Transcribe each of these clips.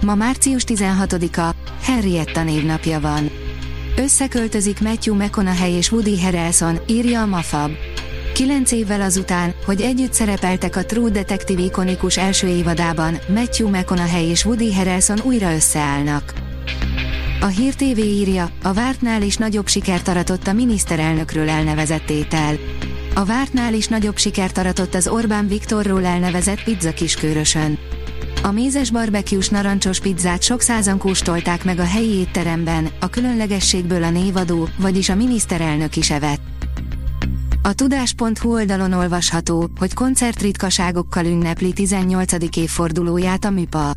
Ma március 16-a, Henrietta névnapja van. Összeköltözik Matthew McConaughey és Woody Harrelson, írja a Mafab. Kilenc évvel azután, hogy együtt szerepeltek a True Detective ikonikus első évadában, Matthew McConaughey és Woody Harrelson újra összeállnak. A Hír TV írja, a vártnál is nagyobb sikert aratott a miniszterelnökről elnevezett étel. A vártnál is nagyobb sikert aratott az Orbán Viktorról elnevezett pizza kiskörösön. A mézes barbecue narancsos pizzát sok százan kóstolták meg a helyi étteremben, a különlegességből a névadó, vagyis a miniszterelnök is evett. A tudás.hu oldalon olvasható, hogy koncertritkaságokkal ünnepli 18. évfordulóját a MIPA.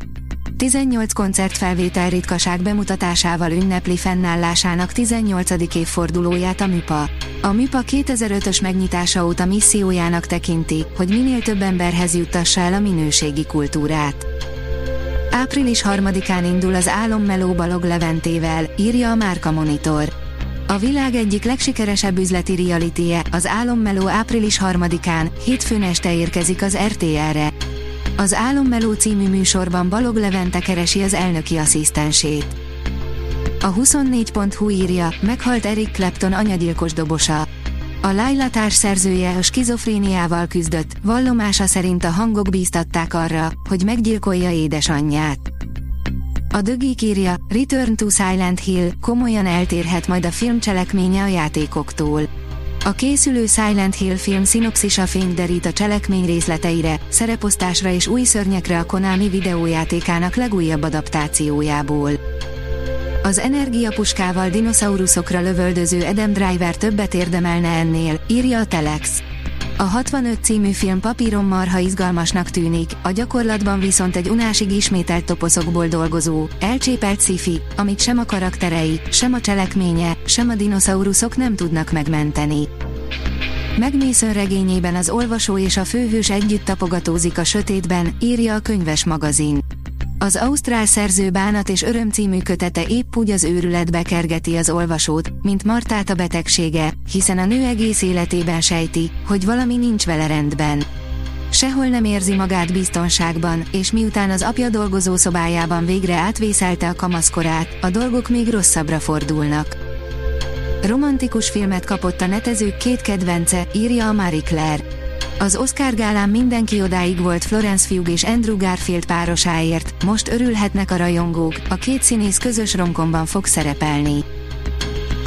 18 koncertfelvétel ritkaság bemutatásával ünnepli fennállásának 18. évfordulóját a MIPA. A MIPA 2005-ös megnyitása óta missziójának tekinti, hogy minél több emberhez juttassa el a minőségi kultúrát. Április 3-án indul az Álommeló Balog Leventével, írja a Márka Monitor. A világ egyik legsikeresebb üzleti realityje, az Álommeló április 3-án, hétfőn este érkezik az RTL-re. Az Álommeló című műsorban Balog Levente keresi az elnöki asszisztensét. A 24.hu írja, meghalt Eric Clapton anyagyilkos dobosa. A Laila társ szerzője a skizofréniával küzdött, vallomása szerint a hangok bíztatták arra, hogy meggyilkolja édesanyját. A Dögik írja, Return to Silent Hill komolyan eltérhet majd a film cselekménye a játékoktól. A készülő Silent Hill film szinopszisa fényt derít a cselekmény részleteire, szereposztásra és új szörnyekre a Konami videójátékának legújabb adaptációjából. Az energiapuskával dinoszauruszokra lövöldöző Adam Driver többet érdemelne ennél, írja a Telex. A 65 című film papíron marha izgalmasnak tűnik, a gyakorlatban viszont egy unásig ismételt toposzokból dolgozó, elcsépelt sci amit sem a karakterei, sem a cselekménye, sem a dinoszauruszok nem tudnak megmenteni. Megmészön regényében az olvasó és a főhős együtt tapogatózik a sötétben, írja a könyves magazin. Az ausztrál szerző Bánat és Öröm című kötete épp úgy az őrületbe kergeti az olvasót, mint Martát a betegsége, hiszen a nő egész életében sejti, hogy valami nincs vele rendben. Sehol nem érzi magát biztonságban, és miután az apja dolgozó szobájában végre átvészelte a kamaszkorát, a dolgok még rosszabbra fordulnak. Romantikus filmet kapott a netezők két kedvence, írja a Marie Claire. Az Oscar gálán mindenki odáig volt Florence Pugh és Andrew Garfield párosáért, most örülhetnek a rajongók, a két színész közös romkomban fog szerepelni.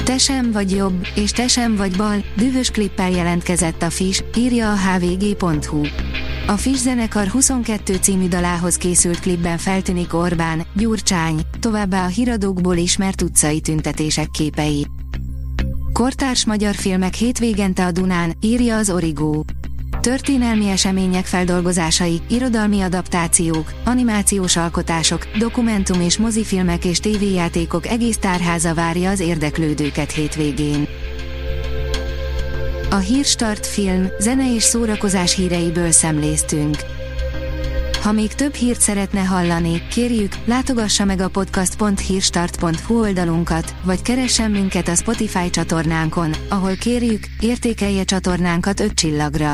Te sem vagy jobb, és te sem vagy bal, dühös klippel jelentkezett a Fish, írja a hvg.hu. A Fish zenekar 22 című dalához készült klipben feltűnik Orbán, Gyurcsány, továbbá a híradókból ismert utcai tüntetések képei. Kortárs magyar filmek hétvégente a Dunán, írja az Origó. Történelmi események feldolgozásai, irodalmi adaptációk, animációs alkotások, dokumentum és mozifilmek és tévéjátékok egész tárháza várja az érdeklődőket hétvégén. A Hírstart film, zene és szórakozás híreiből szemléztünk. Ha még több hírt szeretne hallani, kérjük, látogassa meg a podcast.hírstart.hu oldalunkat, vagy keressen minket a Spotify csatornánkon, ahol kérjük, értékelje csatornánkat 5 csillagra.